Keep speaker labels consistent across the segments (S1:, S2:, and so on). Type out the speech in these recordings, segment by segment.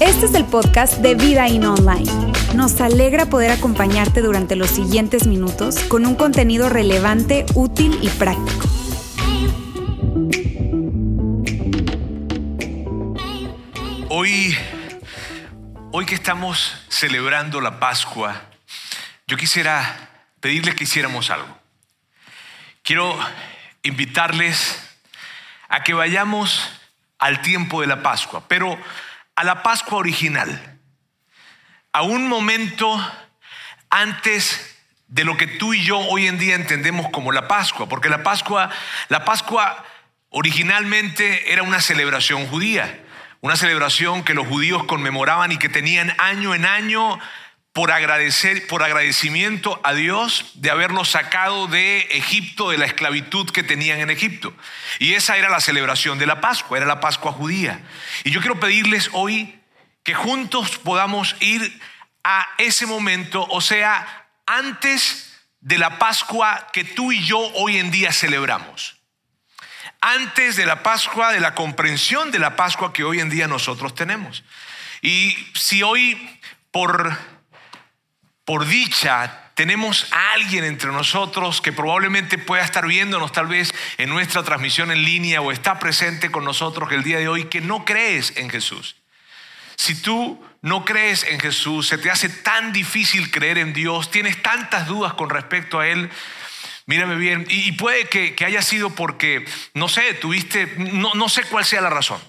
S1: Este es el podcast de Vida In Online. Nos alegra poder acompañarte durante los siguientes minutos con un contenido relevante, útil y práctico.
S2: Hoy, hoy que estamos celebrando la Pascua, yo quisiera pedirles que hiciéramos algo. Quiero invitarles a que vayamos al tiempo de la Pascua, pero a la Pascua original, a un momento antes de lo que tú y yo hoy en día entendemos como la Pascua, porque la Pascua, la Pascua originalmente era una celebración judía, una celebración que los judíos conmemoraban y que tenían año en año por agradecer, por agradecimiento a Dios de haberlos sacado de Egipto, de la esclavitud que tenían en Egipto. Y esa era la celebración de la Pascua, era la Pascua judía. Y yo quiero pedirles hoy que juntos podamos ir a ese momento, o sea, antes de la Pascua que tú y yo hoy en día celebramos. Antes de la Pascua, de la comprensión de la Pascua que hoy en día nosotros tenemos. Y si hoy por por dicha, tenemos a alguien entre nosotros que probablemente pueda estar viéndonos tal vez en nuestra transmisión en línea o está presente con nosotros el día de hoy que no crees en Jesús. Si tú no crees en Jesús, se te hace tan difícil creer en Dios, tienes tantas dudas con respecto a Él, mírame bien, y, puede que, haya sido porque, no sé, tuviste, no, no sé cuál sea la razón,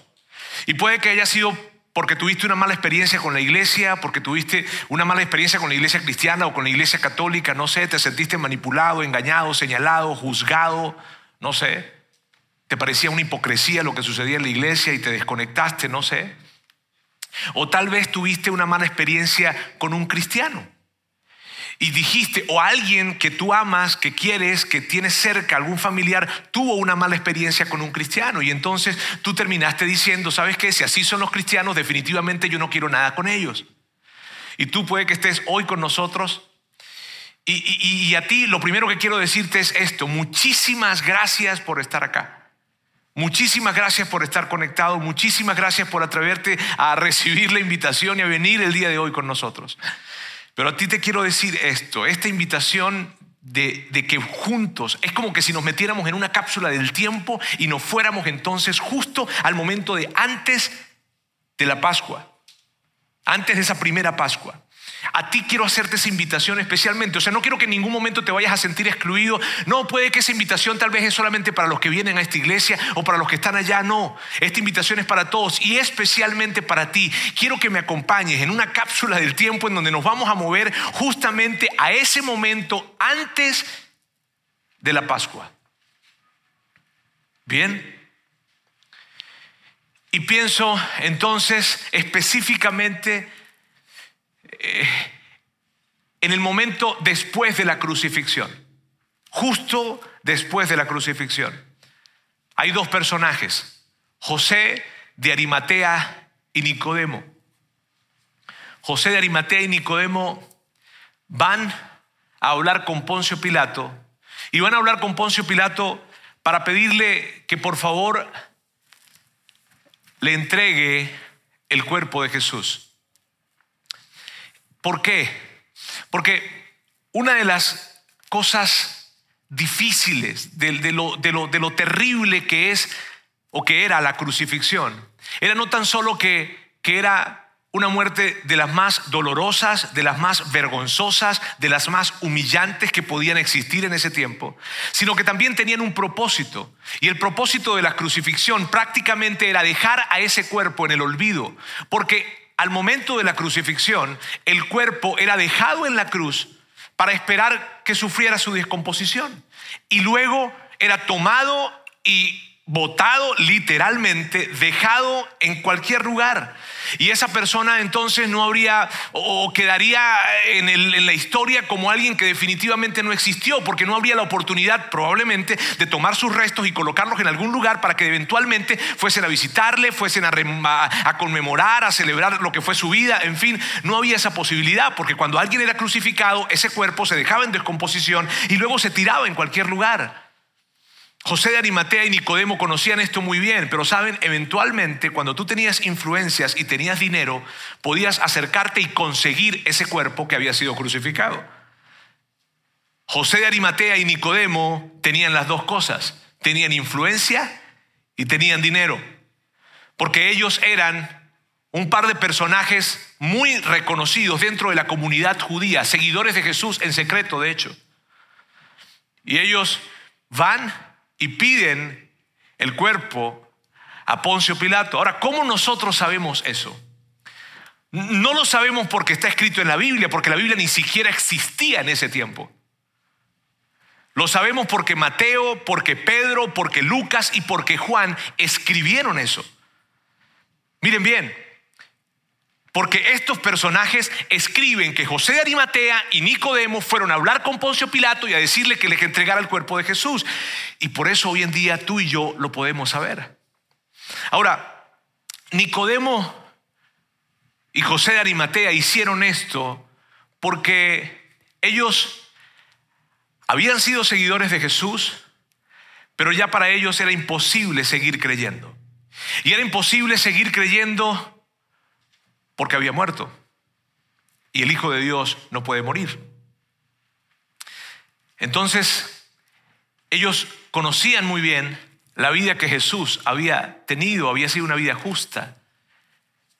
S2: y puede que haya sido porque tuviste una mala experiencia con la iglesia, porque tuviste una mala experiencia con la iglesia cristiana o con la iglesia católica, no sé, te sentiste manipulado, engañado, señalado, juzgado, no sé, te parecía una hipocresía lo que sucedía en la iglesia y te desconectaste, no sé. O tal vez tuviste una mala experiencia con un cristiano y dijiste, o alguien que tú amas, que quieres, que tienes cerca, algún familiar, tuvo una mala experiencia con un cristiano. Y entonces tú terminaste diciendo, ¿sabes qué? Si así son los cristianos, definitivamente yo no quiero nada con ellos. Y tú puede que estés hoy con nosotros. Y, y a ti lo primero que quiero decirte es esto, muchísimas gracias por estar acá. Muchísimas gracias por estar conectado, muchísimas gracias por atreverte a recibir la invitación y a venir el día de hoy con nosotros. Pero a ti te quiero decir esto, esta invitación de, que juntos, es como que si nos metiéramos en una cápsula del tiempo y nos fuéramos entonces justo al momento de antes de la Pascua, antes de esa primera Pascua. A ti quiero hacerte esa invitación especialmente. O sea, no quiero que en ningún momento te vayas a sentir excluido. No, puede que esa invitación tal vez es solamente para los que vienen a esta iglesia o para los que están allá. No, esta invitación es para todos y especialmente para ti. Quiero que me acompañes en una cápsula del tiempo en donde nos vamos a mover justamente a ese momento antes de la Pascua. Bien. Y pienso entonces específicamente en el momento después de la crucifixión, justo después de la crucifixión. Hay dos personajes, José de Arimatea y Nicodemo. José de Arimatea y Nicodemo van a hablar con Poncio Pilato y van a hablar con Poncio Pilato para pedirle que por favor le entregue el cuerpo de Jesús. ¿Por qué? Porque una de las cosas difíciles de, lo, terrible que es o que era la crucifixión era no tan solo que era una muerte de las más dolorosas, de las más vergonzosas, de las más humillantes que podían existir en ese tiempo, sino que también tenían un propósito. Y el propósito de la crucifixión prácticamente era dejar a ese cuerpo en el olvido, porque al momento de la crucifixión, el cuerpo era dejado en la cruz para esperar que sufriera su descomposición. Y luego era tomado y botado literalmente, dejado en cualquier lugar. Y esa persona entonces no habría o quedaría en, la historia como alguien que definitivamente no existió, porque no habría la oportunidad probablemente de tomar sus restos y colocarlos en algún lugar para que eventualmente fuesen a visitarle, fuesen a, a conmemorar, a celebrar lo que fue su vida. En fin, no había esa posibilidad, porque cuando alguien era crucificado, ese cuerpo se dejaba en descomposición y luego se tiraba en cualquier lugar. José de Arimatea y Nicodemo conocían esto muy bien, pero saben, eventualmente cuando tú tenías influencias y tenías dinero, podías acercarte y conseguir ese cuerpo que había sido crucificado. José de Arimatea y Nicodemo tenían las dos cosas, tenían influencia y tenían dinero, porque ellos eran un par de personajes muy reconocidos dentro de la comunidad judía, seguidores de Jesús en secreto, de hecho. Y ellos van y piden el cuerpo a Poncio Pilato. Ahora, ¿cómo nosotros sabemos eso? No lo sabemos porque está escrito en la Biblia, porque la Biblia ni siquiera existía en ese tiempo. Lo sabemos porque Mateo, porque Pedro, porque Lucas y porque Juan escribieron eso. Miren bien, porque estos personajes escriben que José de Arimatea y Nicodemo fueron a hablar con Poncio Pilato y a decirle que les entregara el cuerpo de Jesús. Y por eso hoy en día tú y yo lo podemos saber. Ahora, Nicodemo y José de Arimatea hicieron esto porque ellos habían sido seguidores de Jesús, pero ya para ellos era imposible seguir creyendo. Y era imposible seguir creyendo porque había muerto. Y el Hijo de Dios no puede morir. Entonces, ellos conocían muy bien la vida que Jesús había tenido, había sido una vida justa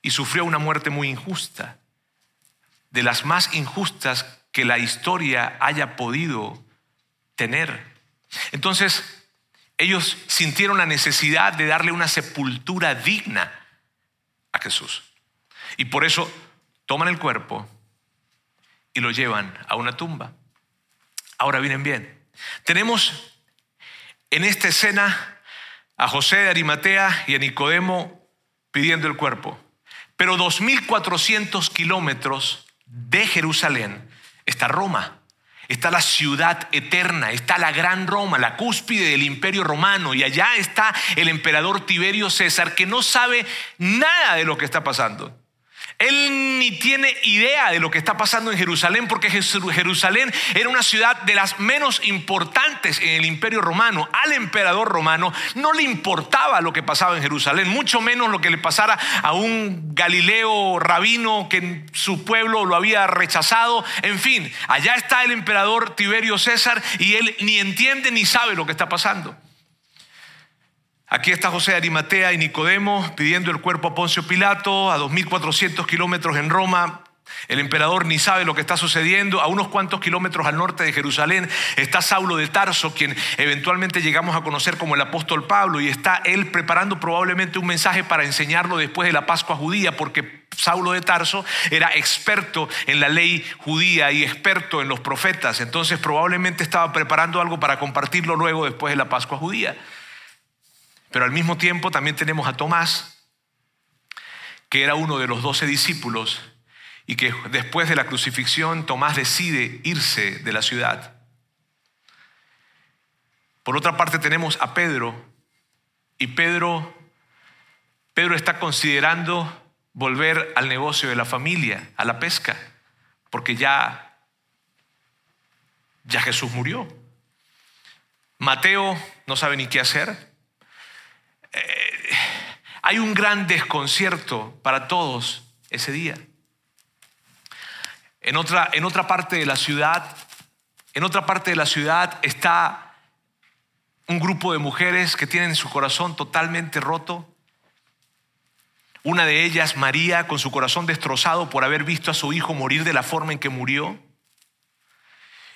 S2: y sufrió una muerte muy injusta, de las más injustas que la historia haya podido tener. Entonces, ellos sintieron la necesidad de darle una sepultura digna a Jesús. Y por eso toman el cuerpo y lo llevan a una tumba. Ahora vienen bien. Tenemos en esta escena a José de Arimatea y a Nicodemo pidiendo el cuerpo. Pero 2.400 kilómetros de Jerusalén está Roma. Está la ciudad eterna, está la gran Roma, la cúspide del imperio romano, y allá está el emperador Tiberio César, que no sabe nada de lo que está pasando. Él ni tiene idea de lo que está pasando en Jerusalén porque Jerusalén era una ciudad de las menos importantes en el imperio romano. Al emperador romano no le importaba lo que pasaba en Jerusalén, mucho menos lo que le pasara a un Galileo rabino que su pueblo lo había rechazado. En fin, allá está el emperador Tiberio César y él ni entiende ni sabe lo que está pasando. Aquí está José de Arimatea y Nicodemo pidiendo el cuerpo a Poncio Pilato a 2.400 kilómetros en Roma. El emperador ni sabe lo que está sucediendo. A unos cuantos kilómetros al norte de Jerusalén está Saulo de Tarso, quien eventualmente llegamos a conocer como el apóstol Pablo, y está él preparando probablemente un mensaje para enseñarlo después de la Pascua judía, porque Saulo de Tarso era experto en la ley judía y experto en los profetas. Entonces probablemente estaba preparando algo para compartirlo luego después de la Pascua judía. Pero al mismo tiempo también tenemos a Tomás, que era uno de los doce discípulos y que después de la crucifixión Tomás decide irse de la ciudad. Por otra parte tenemos a Pedro y Pedro Pedro está considerando volver al negocio de la familia, a la pesca, porque ya ya Jesús murió. Mateo no sabe ni qué hacer. Eh, hay un gran desconcierto para todos ese día. En otra, en otra parte de la ciudad, en otra parte de la ciudad está un grupo de mujeres que tienen su corazón totalmente roto. Una de ellas, María, con su corazón destrozado por haber visto a su hijo morir de la forma en que murió.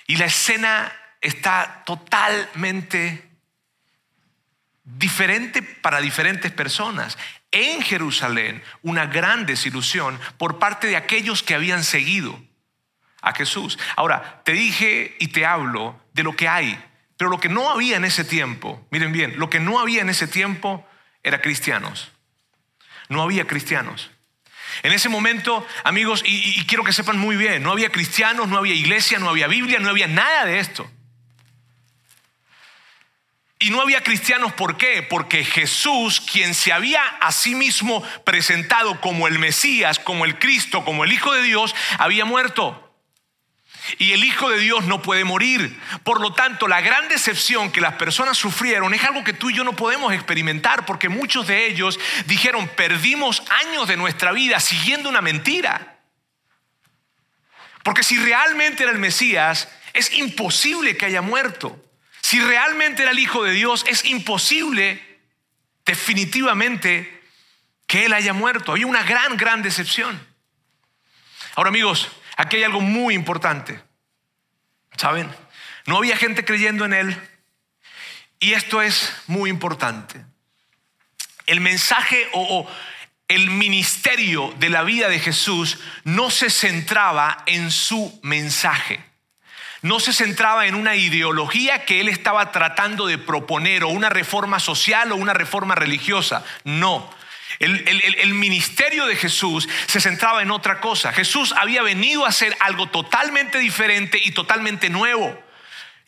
S2: Y la escena está totalmente diferente para diferentes personas. En Jerusalén, una gran desilusión por parte de aquellos que habían seguido a Jesús. Ahora, te dije y te hablo de lo que hay, pero lo que no había en ese tiempo, miren bien, lo que no había en ese tiempo era cristianos. No había cristianos. En ese momento, amigos, y, y quiero que sepan muy bien, no había cristianos, no había iglesia, no había Biblia, no había nada de esto. Y no había cristianos, ¿por qué? Porque Jesús, quien se había a sí mismo presentado como el Mesías, como el Cristo, como el Hijo de Dios, había muerto. Y el Hijo de Dios no puede morir. Por lo tanto, la gran decepción que las personas sufrieron es algo que tú y yo no podemos experimentar porque muchos de ellos dijeron, perdimos años de nuestra vida siguiendo una mentira. Porque si realmente era el Mesías, es imposible que haya muerto. Si realmente era el Hijo de Dios, es imposible definitivamente que Él haya muerto. Había una gran, gran decepción. Ahora amigos, aquí hay algo muy importante. ¿Saben? No había gente creyendo en Él. Y esto es muy importante. El mensaje o, el ministerio de la vida de Jesús no se centraba en su mensaje. No se centraba en una ideología que él estaba tratando de proponer o una reforma social o una reforma religiosa. No. El, ministerio de Jesús se centraba en otra cosa. Jesús había venido a hacer algo totalmente diferente y totalmente nuevo.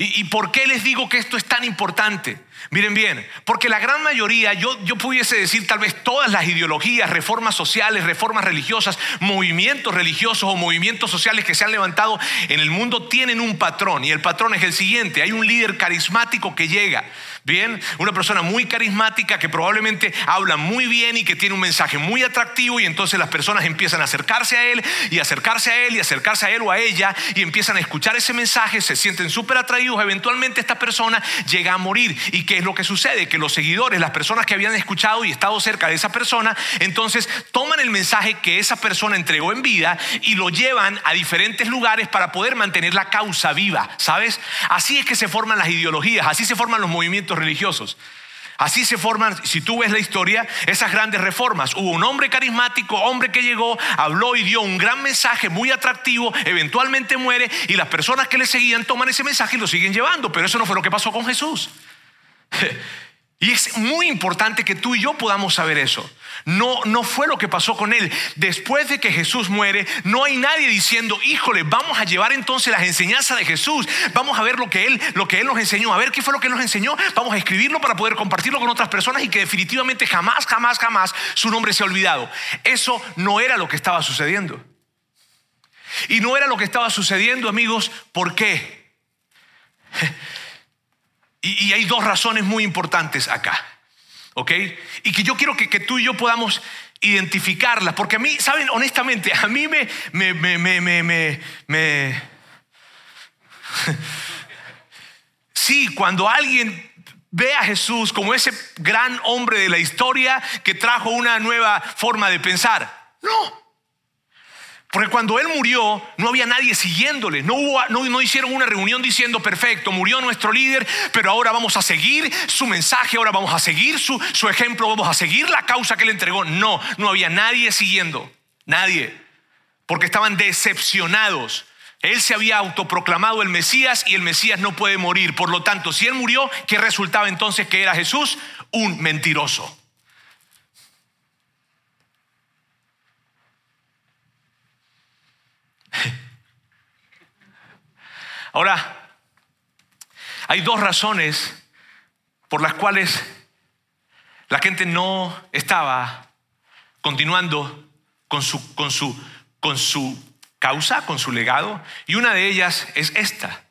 S2: ¿Y, por qué les digo que esto es tan importante? Miren bien, porque la gran mayoría, yo, yo pudiese decir tal vez todas las ideologías, reformas sociales, reformas religiosas, movimientos religiosos o movimientos sociales que se han levantado en el mundo tienen un patrón y el patrón es el siguiente, hay un líder carismático que llega, Bien, una persona muy carismática que probablemente habla muy bien y que tiene un mensaje muy atractivo y entonces las personas empiezan a acercarse a él y acercarse a él y acercarse a él o a ella y empiezan a escuchar ese mensaje, se sienten súper atraídos, eventualmente esta persona llega a morir. ¿Y qué es lo que sucede? Que los seguidores, las personas que habían escuchado y estado cerca de esa persona, entonces toman el mensaje que esa persona entregó en vida y lo llevan a diferentes lugares para poder mantener la causa viva, ¿sabes? Así es que se forman las ideologías, así se forman los movimientos religiosos. Así se forman, si tú ves la historia, esas grandes reformas. Hubo un hombre carismático, hombre que llegó, habló y dio un gran mensaje muy atractivo, eventualmente muere y las personas que le seguían toman ese mensaje y lo siguen llevando. Pero eso no fue lo que pasó con Jesús. Y es muy importante que tú y yo podamos saber eso. No, no fue lo que pasó con él. Después de que Jesús muere, no hay nadie diciendo, híjole, vamos a llevar entonces las enseñanzas de Jesús. Vamos a ver lo que él, lo que él nos enseñó. A ver qué fue lo que nos enseñó. Vamos a escribirlo para poder compartirlo con otras personas y que definitivamente jamás, jamás, jamás su nombre se ha olvidado. Eso no era lo que estaba sucediendo. Y no era lo que estaba sucediendo, amigos. ¿Por qué? Y, hay dos razones muy importantes acá. ¿Ok? Y que yo quiero que, tú y yo podamos identificarlas. Porque a mí, ¿saben? Honestamente, a mí me, me, me, me, me, me Sí, cuando alguien ve a Jesús como ese gran hombre de la historia que trajo una nueva forma de pensar. No, porque cuando Él murió, no había nadie siguiéndole. No, hubo, no, hicieron una reunión diciendo, perfecto, murió nuestro líder, pero ahora vamos a seguir su mensaje, ahora vamos a seguir su, su ejemplo, vamos a seguir la causa que Él entregó. No, no había nadie siguiendo. Nadie. Porque estaban decepcionados. Él se había autoproclamado el Mesías y el Mesías no puede morir. Por lo tanto, si Él murió, ¿qué resultaba entonces que era Jesús? Un mentiroso. Ahora, hay dos razones por las cuales la gente no estaba continuando con su, con su, con su causa, con su legado, y una de ellas es esta.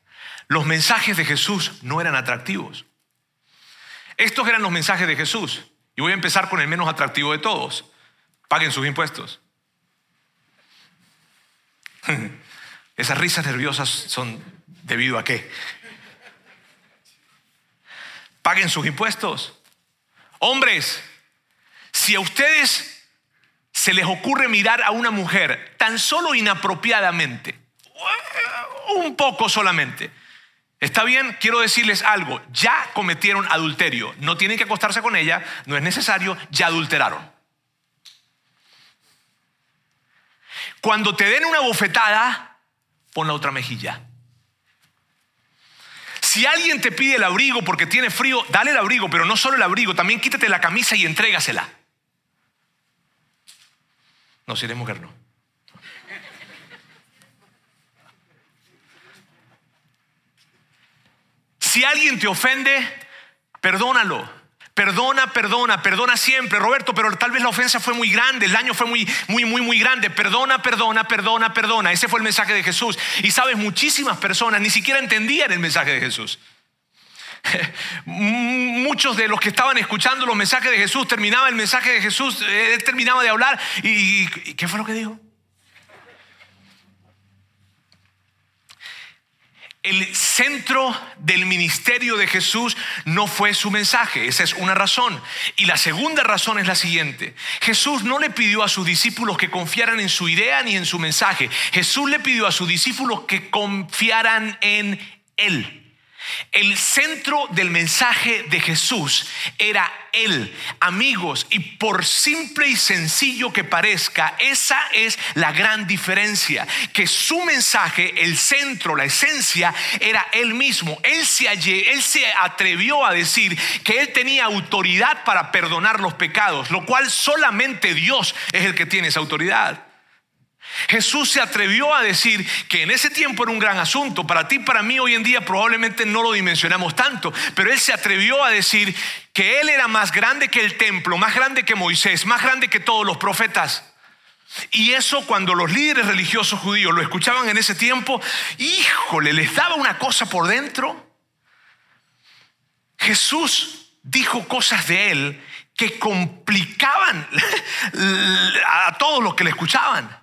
S2: Los mensajes de Jesús no eran atractivos. Estos eran los mensajes de Jesús. Y voy a empezar con el menos atractivo de todos. Paguen sus impuestos. Esas risas nerviosas son debido a qué. Paguen sus impuestos. Hombres, si a ustedes se les ocurre mirar a una mujer tan solo inapropiadamente, un poco solamente, Está bien, quiero decirles algo, ya cometieron adulterio, no tienen que acostarse con ella, no es necesario, ya adulteraron. Cuando te den una bofetada, pon la otra mejilla. Si alguien te pide el abrigo porque tiene frío, dale el abrigo, pero no solo el abrigo, también quítate la camisa y entrégasela. No, si eres mujer, no. Si alguien te ofende, perdónalo. Perdona, perdona, perdona siempre, Roberto, pero tal vez la ofensa fue muy grande, el daño fue muy, muy, muy, muy grande. Perdona, perdona, perdona, perdona. Ese fue el mensaje de Jesús. Y sabes, muchísimas personas ni siquiera entendían el mensaje de Jesús. Muchos de los que estaban escuchando los mensajes de Jesús terminaba el mensaje de Jesús, eh, él terminaba de hablar y, y ¿qué fue lo que dijo? El centro del ministerio de Jesús no fue su mensaje, esa es una razón. Y la segunda razón es la siguiente. Jesús no le pidió a sus discípulos que confiaran en su idea ni en su mensaje. Jesús le pidió a sus discípulos que confiaran en Él. El centro del mensaje de Jesús era Él, amigos, y por simple y sencillo que parezca, esa es la gran diferencia, que su mensaje, el centro, la esencia, era Él mismo. Él se, él se atrevió a decir que Él tenía autoridad para perdonar los pecados, lo cual solamente Dios es el que tiene esa autoridad. Jesús se atrevió a decir que en ese tiempo era un gran asunto. Para ti, para mí hoy en día probablemente no lo dimensionamos tanto. Pero Él se atrevió a decir que Él era más grande que el templo, más grande que Moisés, más grande que todos los profetas. Y eso cuando los líderes religiosos judíos lo escuchaban en ese tiempo, híjole, les daba una cosa por dentro. Jesús dijo cosas de Él que complicaban a todos los que le escuchaban.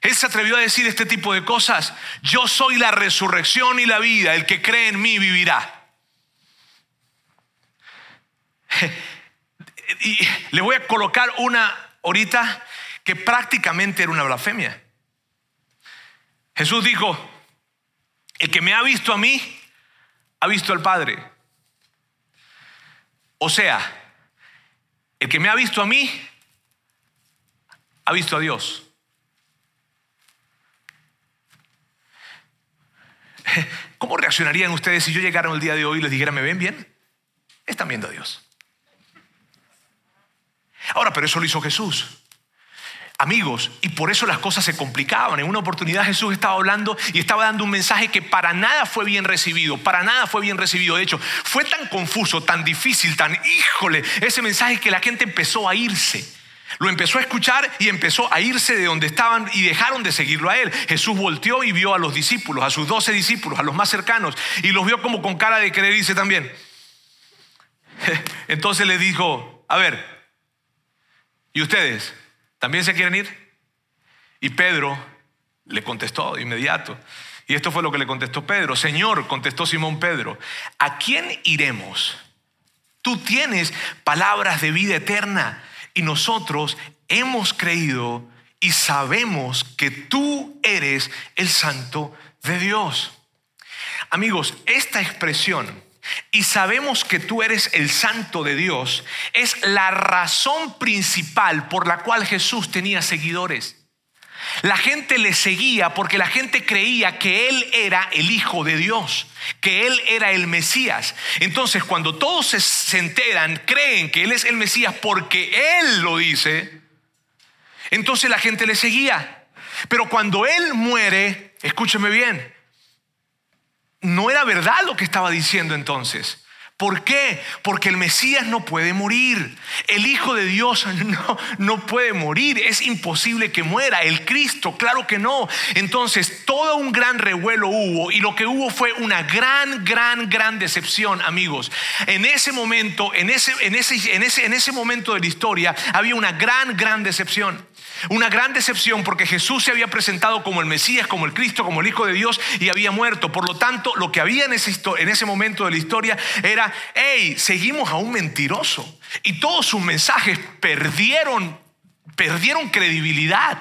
S2: Él se atrevió a decir este tipo de cosas. Yo soy la resurrección y la vida. El que cree en mí vivirá. Y le voy a colocar una ahorita que prácticamente era una blasfemia. Jesús dijo, el que me ha visto a mí, ha visto al Padre. O sea, el que me ha visto a mí, ha visto a Dios. ¿Cómo reaccionarían ustedes si yo llegara el día de hoy y les dijera, ¿me ven bien? Están viendo a Dios. Ahora, pero eso lo hizo Jesús. Amigos, y por eso las cosas se complicaban. En una oportunidad Jesús estaba hablando y estaba dando un mensaje que para nada fue bien recibido, para nada fue bien recibido. De hecho, fue tan confuso, tan difícil, tan híjole, ese mensaje que la gente empezó a irse. Lo empezó a escuchar y empezó a irse de donde estaban y dejaron de seguirlo a él. Jesús volteó y vio a los discípulos, a sus doce discípulos, a los más cercanos, y los vio como con cara de querer irse también. Entonces le dijo, a ver, ¿y ustedes también se quieren ir? Y Pedro le contestó de inmediato. Y esto fue lo que le contestó Pedro. Señor, contestó Simón Pedro, ¿a quién iremos? Tú tienes palabras de vida eterna y nosotros hemos creído y sabemos que tú eres el santo de Dios. Amigos, esta expresión, y sabemos que tú eres el santo de Dios, es la razón principal por la cual Jesús tenía seguidores. La gente le seguía porque la gente creía que Él era el Hijo de Dios, que Él era el Mesías. Entonces cuando todos se, enteran, creen que Él es el Mesías porque Él lo dice, entonces la gente le seguía. Pero cuando Él muere, escúcheme bien, no era verdad lo que estaba diciendo entonces. ¿Por qué? Porque el Mesías no puede morir. El Hijo de Dios no, no puede morir. Es imposible que muera. El Cristo, claro que no. Entonces, todo un gran revuelo hubo y lo que hubo fue una gran, gran, gran decepción, amigos. En ese momento, en ese, en ese, en ese, en ese momento de la historia, había una gran, gran decepción. Una gran decepción porque Jesús se había presentado como el Mesías, como el Cristo, como el Hijo de Dios y había muerto. Por lo tanto, lo que había en ese, en ese momento de la historia era, hey, seguimos a un mentiroso. Y todos sus mensajes perdieron, perdieron credibilidad.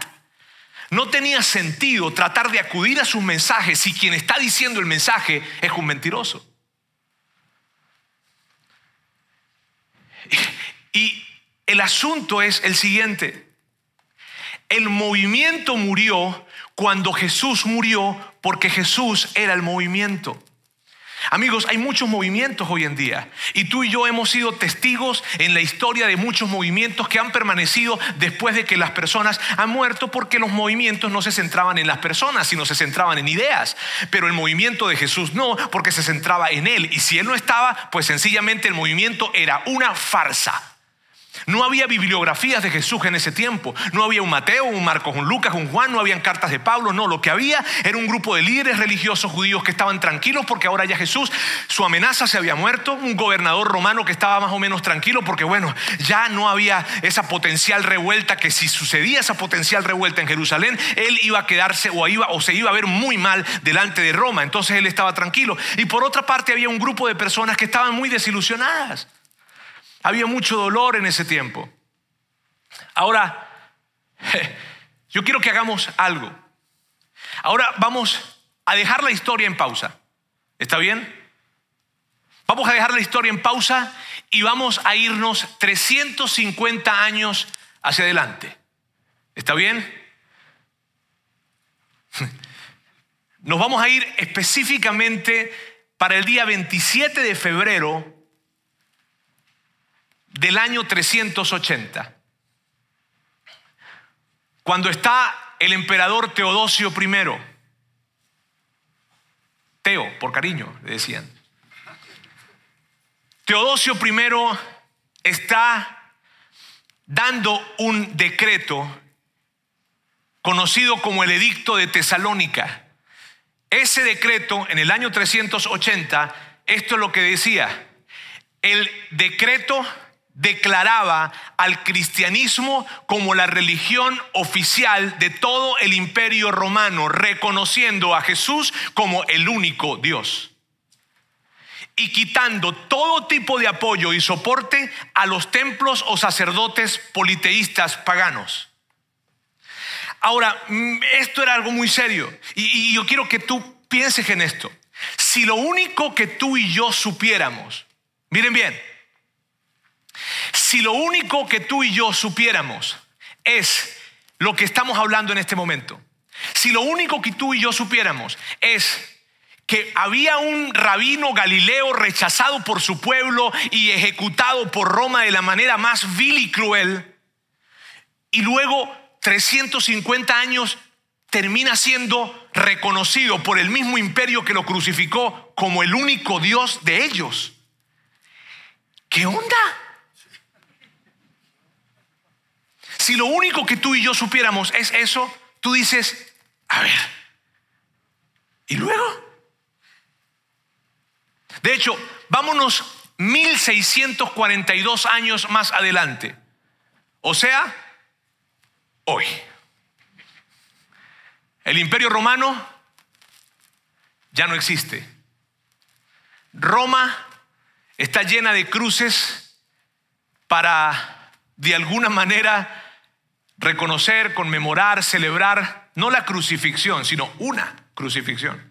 S2: No tenía sentido tratar de acudir a sus mensajes si quien está diciendo el mensaje es un mentiroso. Y el asunto es el siguiente. El movimiento murió cuando Jesús murió porque Jesús era el movimiento. Amigos, hay muchos movimientos hoy en día y tú y yo hemos sido testigos en la historia de muchos movimientos que han permanecido después de que las personas han muerto porque los movimientos no se centraban en las personas, sino se centraban en ideas. Pero el movimiento de Jesús no, porque se centraba en Él. Y si Él no estaba, pues sencillamente el movimiento era una farsa. No había bibliografías de Jesús en ese tiempo. No había un Mateo, un Marcos, un Lucas, un Juan, no habían cartas de Pablo. No, lo que había era un grupo de líderes religiosos judíos que estaban tranquilos porque ahora ya Jesús, su amenaza se había muerto. Un gobernador romano que estaba más o menos tranquilo porque, bueno, ya no había esa potencial revuelta que si sucedía esa potencial revuelta en Jerusalén, él iba a quedarse o, iba, o se iba a ver muy mal delante de Roma. Entonces él estaba tranquilo. Y por otra parte había un grupo de personas que estaban muy desilusionadas. Había mucho dolor en ese tiempo. Ahora, yo quiero que hagamos algo. Ahora vamos a dejar la historia en pausa. ¿Está bien? Vamos a dejar la historia en pausa y vamos a irnos 350 años hacia adelante. ¿Está bien? Nos vamos a ir específicamente para el día 27 de febrero del año 380, cuando está el emperador Teodosio I, Teo, por cariño, le decían. Teodosio I está dando un decreto conocido como el Edicto de Tesalónica. Ese decreto, en el año 380, esto es lo que decía. El decreto declaraba al cristianismo como la religión oficial de todo el imperio romano, reconociendo a Jesús como el único Dios y quitando todo tipo de apoyo y soporte a los templos o sacerdotes politeístas paganos. Ahora, mm, esto era algo muy serio y, yo quiero que tú pienses en esto. Si lo único que tú y yo supiéramos, miren bien, si lo único que tú y yo supiéramos es lo que estamos hablando en este momento, si lo único que tú y yo supiéramos es que había un rabino galileo rechazado por su pueblo y ejecutado por Roma de la manera más vil y cruel, y luego 350 años termina siendo reconocido por el mismo imperio que lo crucificó como el único Dios de ellos. ¿Qué onda? Si lo único que tú y yo supiéramos es eso, tú dices, a ver, ¿y luego? De hecho, vámonos 1642 años más adelante. O sea, hoy. El imperio romano ya no existe. Roma está llena de cruces para, de alguna manera, reconocer, conmemorar, celebrar, no la crucifixión, sino una crucifixión.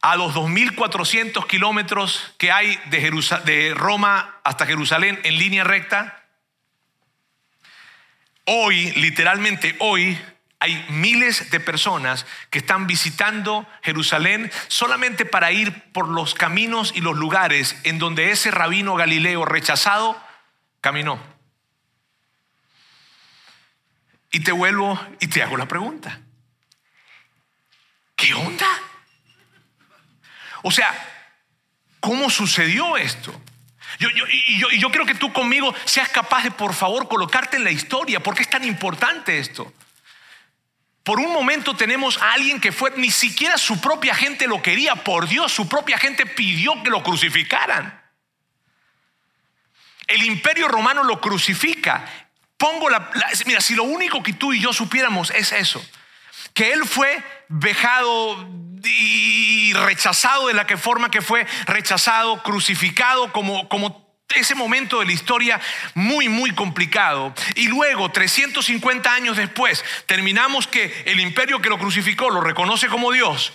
S2: A los 2.400 kilómetros que hay de, de Roma hasta Jerusalén en línea recta, hoy, literalmente hoy, hay miles de personas que están visitando Jerusalén solamente para ir por los caminos y los lugares en donde ese rabino galileo rechazado caminó. Y te vuelvo y te hago la pregunta. ¿Qué onda? O sea, ¿cómo sucedió esto? Yo, y, yo, y yo quiero que tú conmigo seas capaz de, por favor, colocarte en la historia. ¿Por qué es tan importante esto? Por un momento tenemos a alguien que fue, ni siquiera su propia gente lo quería, por Dios, su propia gente pidió que lo crucificaran. El imperio romano lo crucifica. Pongo la, mira, si lo único que tú y yo supiéramos es eso, que él fue vejado y rechazado de la que forma que fue rechazado, crucificado como, como ese momento de la historia muy, muy complicado. Y luego, 350 años después, terminamos que el imperio que lo crucificó lo reconoce como Dios.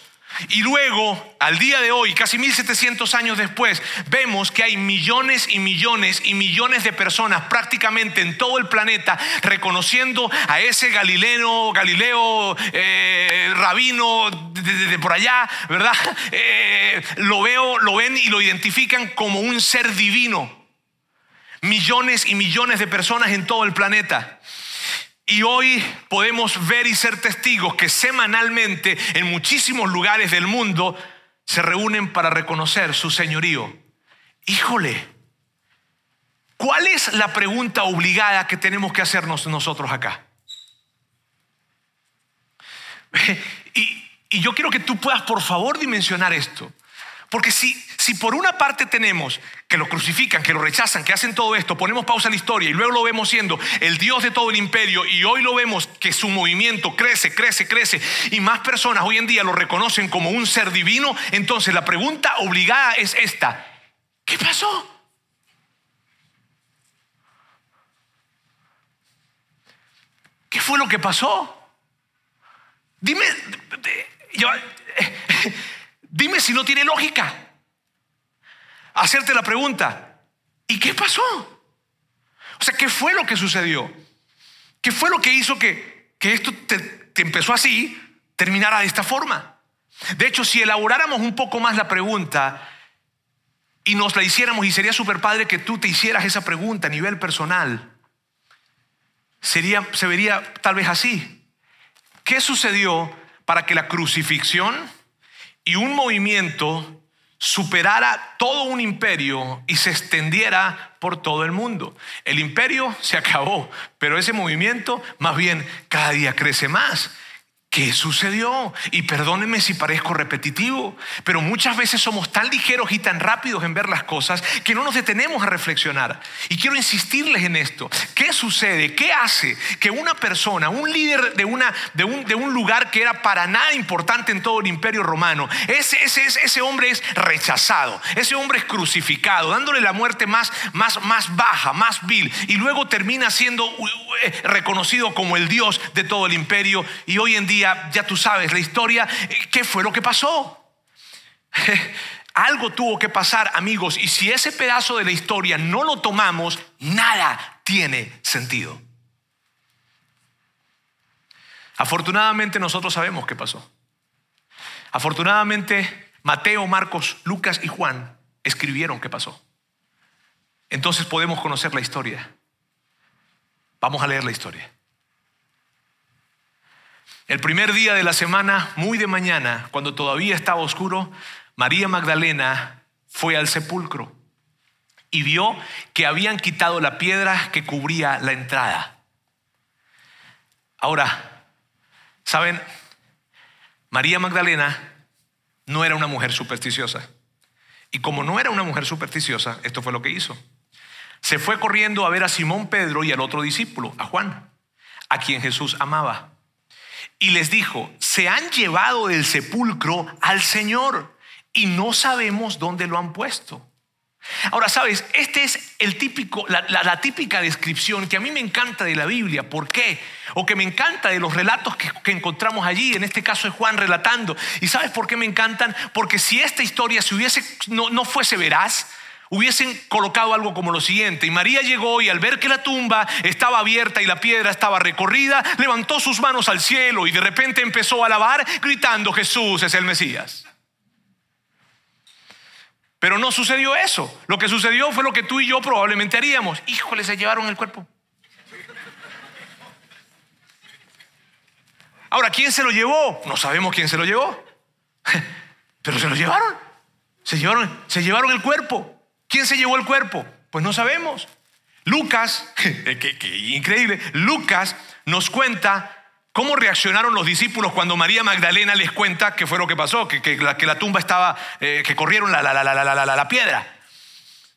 S2: Y luego, al día de hoy, casi 1700 años después, vemos que hay millones y millones y millones de personas prácticamente en todo el planeta reconociendo a ese Galileo, Galileo, eh, rabino desde por allá, ¿verdad? Eh, lo veo, lo ven y lo identifican como un ser divino. Millones y millones de personas en todo el planeta. Y hoy podemos ver y ser testigos que semanalmente en muchísimos lugares del mundo se reúnen para reconocer su señorío. Híjole, ¿cuál es la pregunta obligada que tenemos que hacernos nosotros acá? Y, yo quiero que tú puedas, por favor, dimensionar esto. Porque si, si por una parte tenemos que lo crucifican, que lo rechazan, que hacen todo esto, ponemos pausa a la historia y luego lo vemos siendo el Dios de todo el imperio y hoy lo vemos que su movimiento crece, crece, crece y más personas hoy en día lo reconocen como un ser divino, entonces la pregunta obligada es esta, ¿qué pasó? ¿Qué fue lo que pasó? Dime, yo, Dime si no tiene lógica. Hacerte la pregunta, ¿y qué pasó? O sea, ¿qué fue lo que sucedió? ¿Qué fue lo que hizo que, que esto te, empezó así, terminara de esta forma? De hecho, si elaboráramos un poco más la pregunta y nos la hiciéramos, y sería súper padre que tú te hicieras esa pregunta a nivel personal, sería, se vería tal vez así. ¿Qué sucedió para que la crucifixión y un movimiento superara todo un imperio y se extendiera por todo el mundo. El imperio se acabó, pero ese movimiento más bien cada día crece más. ¿Qué sucedió? Y perdónenme si parezco repetitivo, pero muchas veces somos tan ligeros y tan rápidos en ver las cosas que no nos detenemos a reflexionar. Y quiero insistirles en esto. ¿Qué sucede? ¿Qué hace que una persona, un líder de, una, de, un, de un lugar que era para nada importante en todo el imperio romano, ese, ese, ese hombre es rechazado, ese hombre es crucificado, dándole la muerte más, más, más baja, más vil, y luego termina siendo eh, reconocido como el Dios de todo el imperio y hoy en día ya, tú sabes la historia, ¿qué fue lo que pasó? Algo tuvo que pasar, amigos, y si ese pedazo de la historia no lo tomamos, nada tiene sentido. Afortunadamente nosotros sabemos qué pasó. Afortunadamente Mateo, Marcos, Lucas y Juan escribieron qué pasó. Entonces podemos conocer la historia. Vamos a leer la historia. El primer día de la semana, muy de mañana, cuando todavía estaba oscuro, María Magdalena fue al sepulcro y vio que habían quitado la piedra que cubría la entrada. Ahora, ¿saben? María Magdalena no era una mujer supersticiosa. Y como no era una mujer supersticiosa, esto fue lo que hizo. Se fue corriendo a ver a Simón Pedro y al otro discípulo, a Juan, a quien Jesús amaba y les dijo, se han llevado del sepulcro al Señor y no sabemos dónde lo han puesto. Ahora, sabes, este es el típico, la, típica descripción que a mí me encanta de la Biblia. ¿Por qué? O que me encanta de los relatos que, encontramos allí. En este caso es Juan relatando. ¿Y sabes por qué me encantan? Porque si esta historia hubiese, no, no fuese veraz, hubiesen colocado algo como lo siguiente. Y María llegó y al ver que la tumba estaba abierta y la piedra estaba recorrida, levantó sus manos al cielo y de repente empezó a alabar gritando, Jesús es el Mesías. Pero no sucedió eso. Lo que sucedió fue lo que tú y yo probablemente haríamos. Híjole, se llevaron el cuerpo. Ahora, ¿quién se lo llevó? No sabemos quién se lo llevó. Pero se lo llevaron. Se llevaron, se llevaron el cuerpo. ¿Quién se llevó el cuerpo? Pues no sabemos. Lucas, que, increíble, Lucas nos cuenta cómo reaccionaron los discípulos cuando María Magdalena les cuenta qué fue lo que pasó, que, la, que la, tumba estaba, eh, que corrieron la, la, la, piedra.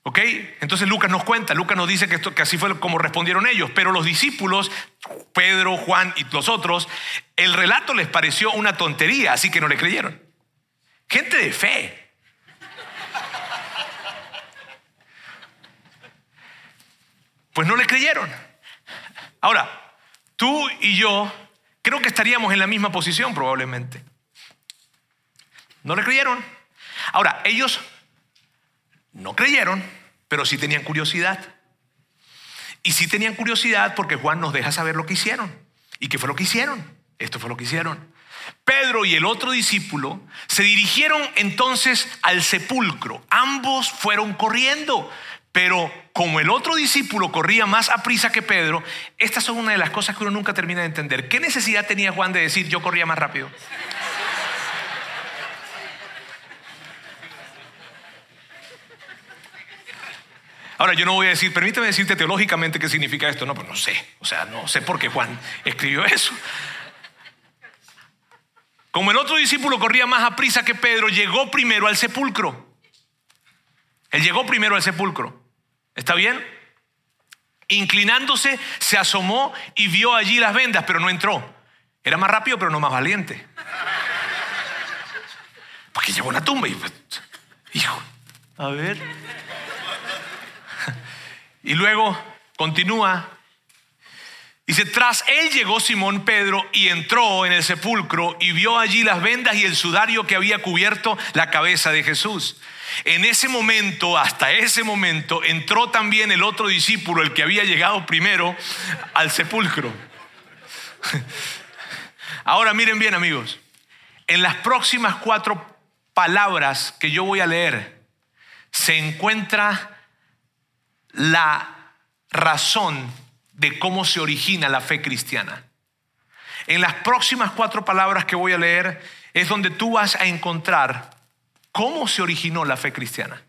S2: ¿Ok? Entonces Lucas nos cuenta, Lucas nos dice que, esto, que así fue como respondieron ellos, pero los discípulos, Pedro, Juan y los otros, el relato les pareció una tontería, así que no le creyeron. Gente de fe, Pues no le creyeron. Ahora, tú y yo creo que estaríamos en la misma posición probablemente. No le creyeron. Ahora, ellos no creyeron, pero sí tenían curiosidad. Y sí tenían curiosidad porque Juan nos deja saber lo que hicieron. ¿Y qué fue lo que hicieron? Esto fue lo que hicieron. Pedro y el otro discípulo se dirigieron entonces al sepulcro. Ambos fueron corriendo, pero como el otro discípulo corría más a prisa que Pedro, estas son una de las cosas que uno nunca termina de entender. ¿Qué necesidad tenía Juan de decir yo corría más rápido? Ahora, yo no voy a decir, permíteme decirte teológicamente qué significa esto. No, pues no sé. O sea, no sé por qué Juan escribió eso. Como el otro discípulo corría más a prisa que Pedro, llegó primero al sepulcro. Él llegó primero al sepulcro. ¿Está bien? Inclinándose, se asomó y vio allí las vendas, pero no entró. Era más rápido, pero no más valiente. Porque llegó a una tumba y, pues, hijo, a ver. Y luego continúa Dice, tras él llegó Simón Pedro y entró en el sepulcro y vio allí las vendas y el sudario que había cubierto la cabeza de Jesús. En ese momento, hasta ese momento, entró también el otro discípulo, el que había llegado primero al sepulcro. Ahora miren bien amigos, en las próximas cuatro palabras que yo voy a leer se encuentra la razón de cómo se origina la fe cristiana. En las próximas cuatro palabras que voy a leer es donde tú vas a encontrar cómo se originó la fe cristiana.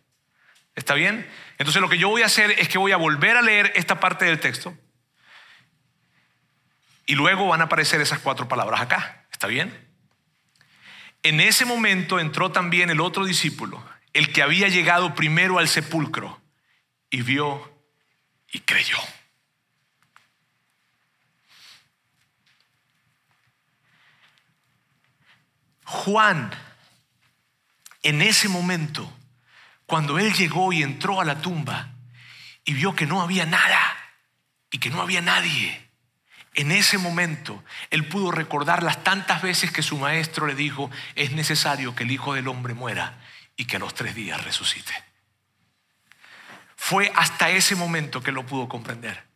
S2: ¿Está bien? Entonces lo que yo voy a hacer es que voy a volver a leer esta parte del texto y luego van a aparecer esas cuatro palabras acá. ¿Está bien? En ese momento entró también el otro discípulo, el que había llegado primero al sepulcro y vio y creyó. Juan, en ese momento, cuando él llegó y entró a la tumba y vio que no había nada y que no había nadie, en ese momento él pudo recordar las tantas veces que su maestro le dijo, es necesario que el Hijo del Hombre muera y que a los tres días resucite. Fue hasta ese momento que lo pudo comprender.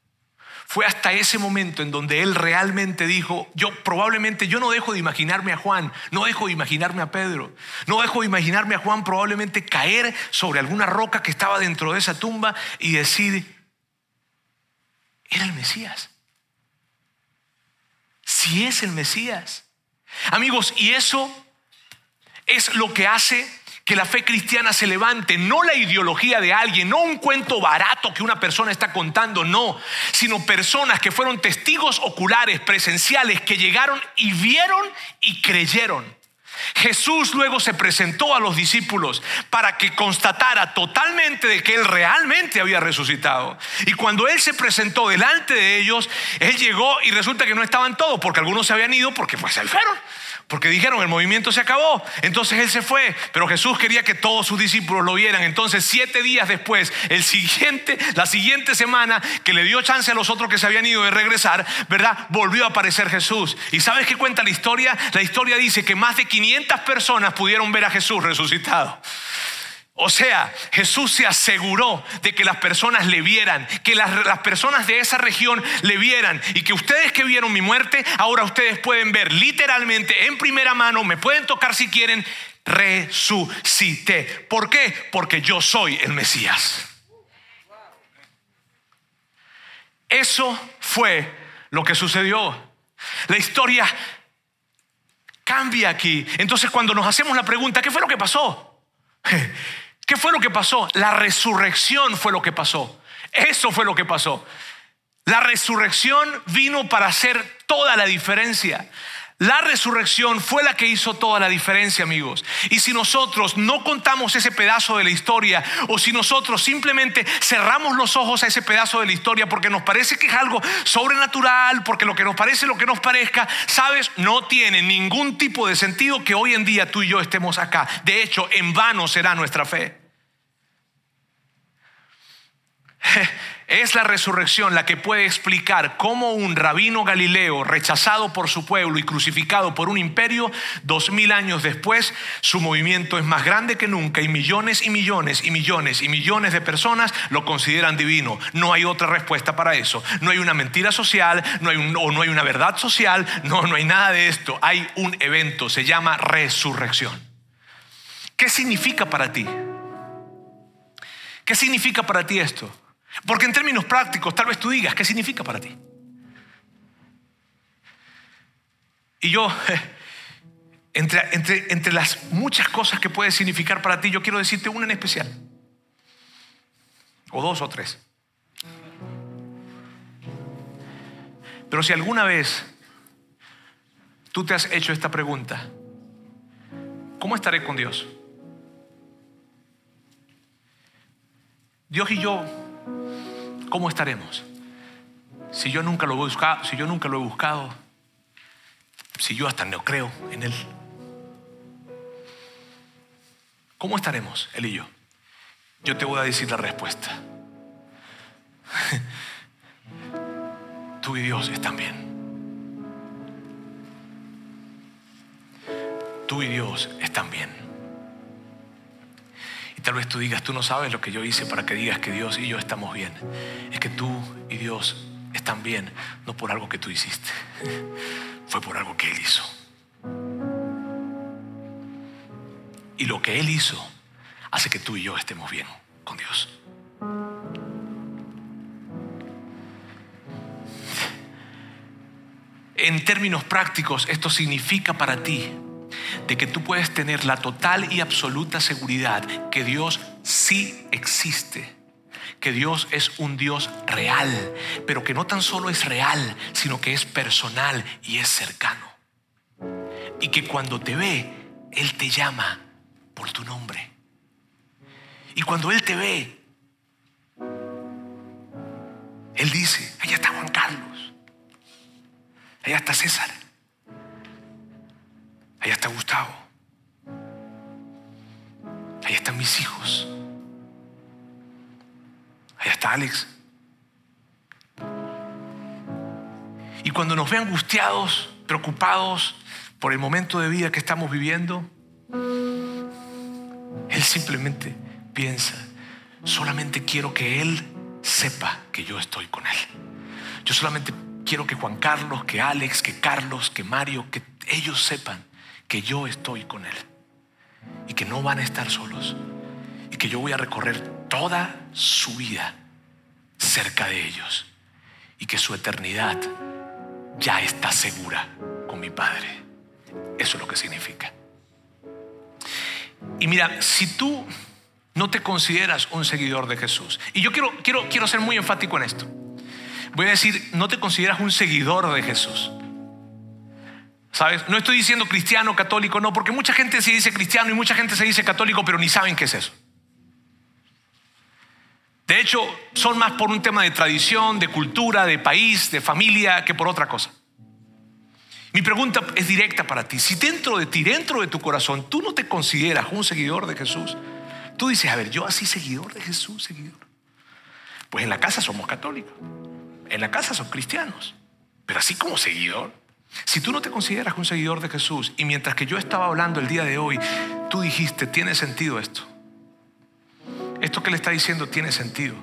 S2: Fue hasta ese momento en donde él realmente dijo, yo probablemente yo no dejo de imaginarme a Juan, no dejo de imaginarme a Pedro, no dejo de imaginarme a Juan probablemente caer sobre alguna roca que estaba dentro de esa tumba y decir, era el Mesías. Si es el Mesías. Amigos, y eso es lo que hace que la fe cristiana se levante, no la ideología de alguien, no un cuento barato que una persona está contando, no, sino personas que fueron testigos oculares, presenciales, que llegaron y vieron y creyeron. Jesús luego se presentó a los discípulos para que constatara totalmente de que Él realmente había resucitado. Y cuando Él se presentó delante de ellos, Él llegó y resulta que no estaban todos, porque algunos se habían ido porque pues se fueron. Porque dijeron, el movimiento se acabó. Entonces él se fue. Pero Jesús quería que todos sus discípulos lo vieran. Entonces siete días después, el siguiente, la siguiente semana, que le dio chance a los otros que se habían ido de regresar, ¿verdad? Volvió a aparecer Jesús. ¿Y sabes qué cuenta la historia? La historia dice que más de 500 personas pudieron ver a Jesús resucitado. O sea, Jesús se aseguró de que las personas le vieran, que las, personas de esa región le vieran y que ustedes que vieron mi muerte, ahora ustedes pueden ver literalmente en primera mano, me pueden tocar si quieren, resucité. ¿Por qué? Porque yo soy el Mesías. Eso fue lo que sucedió. La historia cambia aquí. Entonces cuando nos hacemos la pregunta, ¿qué fue lo que pasó? ¿Qué fue lo que pasó? La resurrección fue lo que pasó. Eso fue lo que pasó. La resurrección vino para hacer toda la diferencia. La resurrección fue la que hizo toda la diferencia, amigos. Y si nosotros no contamos ese pedazo de la historia, o si nosotros simplemente cerramos los ojos a ese pedazo de la historia porque nos parece que es algo sobrenatural, porque lo que nos parece, lo que nos parezca, sabes, no tiene ningún tipo de sentido que hoy en día tú y yo estemos acá. De hecho, en vano será nuestra fe. Es la resurrección la que puede explicar cómo un rabino galileo rechazado por su pueblo y crucificado por un imperio, dos mil años después, su movimiento es más grande que nunca y millones y millones y millones y millones de personas lo consideran divino. No hay otra respuesta para eso. No hay una mentira social, no hay o no hay una verdad social, no, no hay nada de esto. Hay un evento, se llama resurrección. ¿Qué significa para ti? ¿Qué significa para ti esto? Porque en términos prácticos, tal vez tú digas, ¿qué significa para ti? Y yo, entre, entre, entre las muchas cosas que puede significar para ti, yo quiero decirte una en especial. O dos o tres. Pero si alguna vez tú te has hecho esta pregunta, ¿cómo estaré con Dios? Dios y yo, ¿cómo estaremos? Si yo nunca lo he buscado, si yo nunca lo he buscado, si yo hasta no creo en Él. ¿Cómo estaremos, Él y yo? Yo te voy a decir la respuesta. Tú y Dios están bien. Tú y Dios están bien. Tal vez tú digas, tú no sabes lo que yo hice para que digas que Dios y yo estamos bien. Es que tú y Dios están bien, no por algo que tú hiciste, fue por algo que Él hizo. Y lo que Él hizo hace que tú y yo estemos bien con Dios. En términos prácticos, esto significa para ti de que tú puedes tener la total y absoluta seguridad que Dios sí existe, que Dios es un Dios real, pero que no tan solo es real, sino que es personal y es cercano. Y que cuando te ve, Él te llama por tu nombre. Y cuando Él te ve, Él dice, allá está Juan Carlos, allá está César. Allá está Gustavo. Allá están mis hijos. Allá está Alex. Y cuando nos ve angustiados, preocupados por el momento de vida que estamos viviendo, Él simplemente piensa, solamente quiero que Él sepa que yo estoy con Él. Yo solamente quiero que Juan Carlos, que Alex, que Carlos, que Mario, que ellos sepan que yo estoy con Él y que no van a estar solos y que yo voy a recorrer toda su vida cerca de ellos y que su eternidad ya está segura con mi Padre. Eso es lo que significa. Y mira, si tú no te consideras un seguidor de Jesús, y yo quiero, quiero, quiero ser muy enfático en esto, voy a decir, no te consideras un seguidor de Jesús. ¿Sabes? No estoy diciendo cristiano, católico, no, porque mucha gente se dice cristiano y mucha gente se dice católico, pero ni saben qué es eso. De hecho, son más por un tema de tradición, de cultura, de país, de familia, que por otra cosa. Mi pregunta es directa para ti. Si dentro de ti, dentro de tu corazón, tú no te consideras un seguidor de Jesús, tú dices, a ver, yo así seguidor de Jesús, seguidor. Pues en la casa somos católicos, en la casa son cristianos, pero así como seguidor. Si tú no te consideras un seguidor de Jesús y mientras que yo estaba hablando el día de hoy, tú dijiste, tiene sentido esto. Esto que le está diciendo tiene sentido.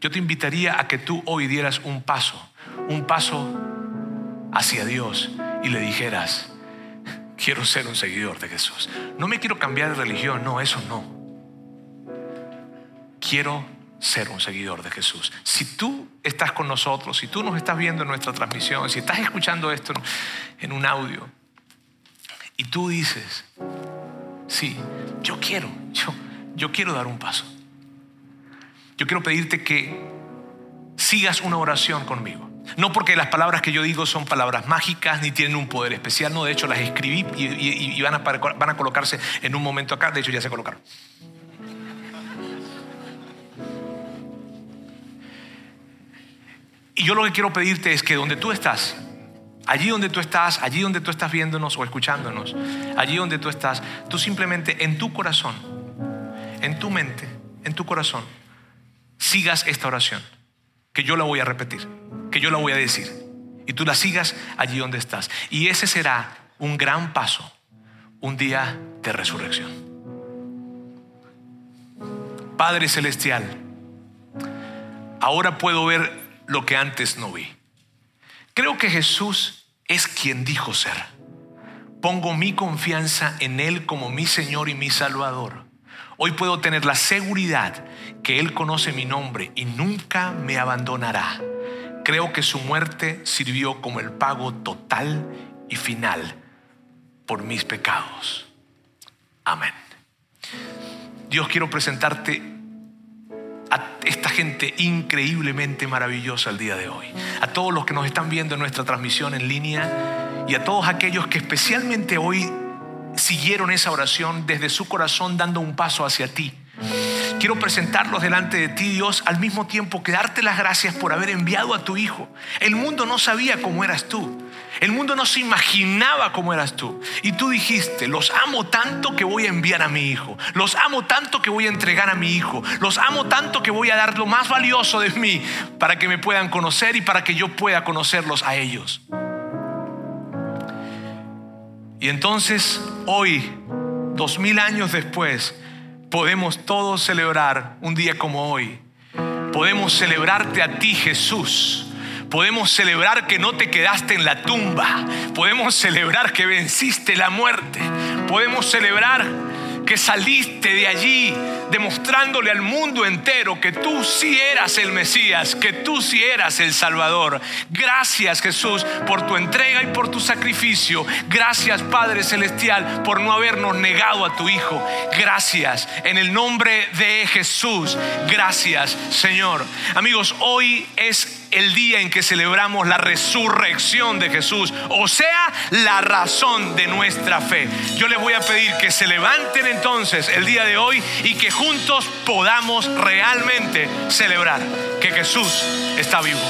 S2: Yo te invitaría a que tú hoy dieras un paso, un paso hacia Dios y le dijeras, quiero ser un seguidor de Jesús. No me quiero cambiar de religión, no, eso no. Quiero ser un seguidor de Jesús. Si tú estás con nosotros, si tú nos estás viendo en nuestra transmisión, si estás escuchando esto en un audio y tú dices, sí, yo quiero, yo, yo quiero dar un paso. Yo quiero pedirte que sigas una oración conmigo. No porque las palabras que yo digo son palabras mágicas ni tienen un poder especial, no, de hecho las escribí y, van, a, van a colocarse en un momento acá, de hecho ya se colocaron. Y yo lo que quiero pedirte es que donde tú estás, allí donde tú estás, allí donde tú estás viéndonos o escuchándonos, allí donde tú estás, tú simplemente en tu corazón, en tu mente, en tu corazón, sigas esta oración, que yo la voy a repetir, que yo la voy a decir, y tú la sigas allí donde estás. Y ese será un gran paso, un día de resurrección. Padre Celestial, ahora puedo ver lo que antes no vi. Creo que Jesús es quien dijo ser. Pongo mi confianza en Él como mi Señor y mi Salvador. Hoy puedo tener la seguridad que Él conoce mi nombre y nunca me abandonará. Creo que su muerte sirvió como el pago total y final por mis pecados. Amén. Dios quiero presentarte a esta gente increíblemente maravillosa el día de hoy. A todos los que nos están viendo en nuestra transmisión en línea y a todos aquellos que especialmente hoy siguieron esa oración desde su corazón dando un paso hacia ti. Quiero presentarlos delante de ti, Dios, al mismo tiempo que darte las gracias por haber enviado a tu Hijo. El mundo no sabía cómo eras tú. El mundo no se imaginaba cómo eras tú. Y tú dijiste, los amo tanto que voy a enviar a mi Hijo. Los amo tanto que voy a entregar a mi Hijo. Los amo tanto que voy a dar lo más valioso de mí para que me puedan conocer y para que yo pueda conocerlos a ellos. Y entonces hoy, dos mil años después, podemos todos celebrar un día como hoy. Podemos celebrarte a ti, Jesús. Podemos celebrar que no te quedaste en la tumba. Podemos celebrar que venciste la muerte. Podemos celebrar que saliste de allí demostrándole al mundo entero que tú sí eras el Mesías, que tú sí eras el Salvador. Gracias Jesús por tu entrega y por tu sacrificio. Gracias Padre Celestial por no habernos negado a tu Hijo. Gracias en el nombre de Jesús. Gracias Señor. Amigos, hoy es el día en que celebramos la resurrección de Jesús, o sea, la razón de nuestra fe. Yo les voy a pedir que se levanten entonces el día de hoy y que juntos podamos realmente celebrar que Jesús está vivo.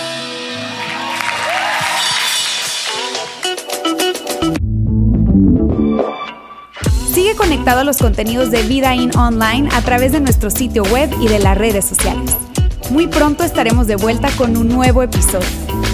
S1: Sigue conectado a los contenidos de Vida In Online a través de nuestro sitio web y de las redes sociales. Muy pronto estaremos de vuelta con un nuevo episodio.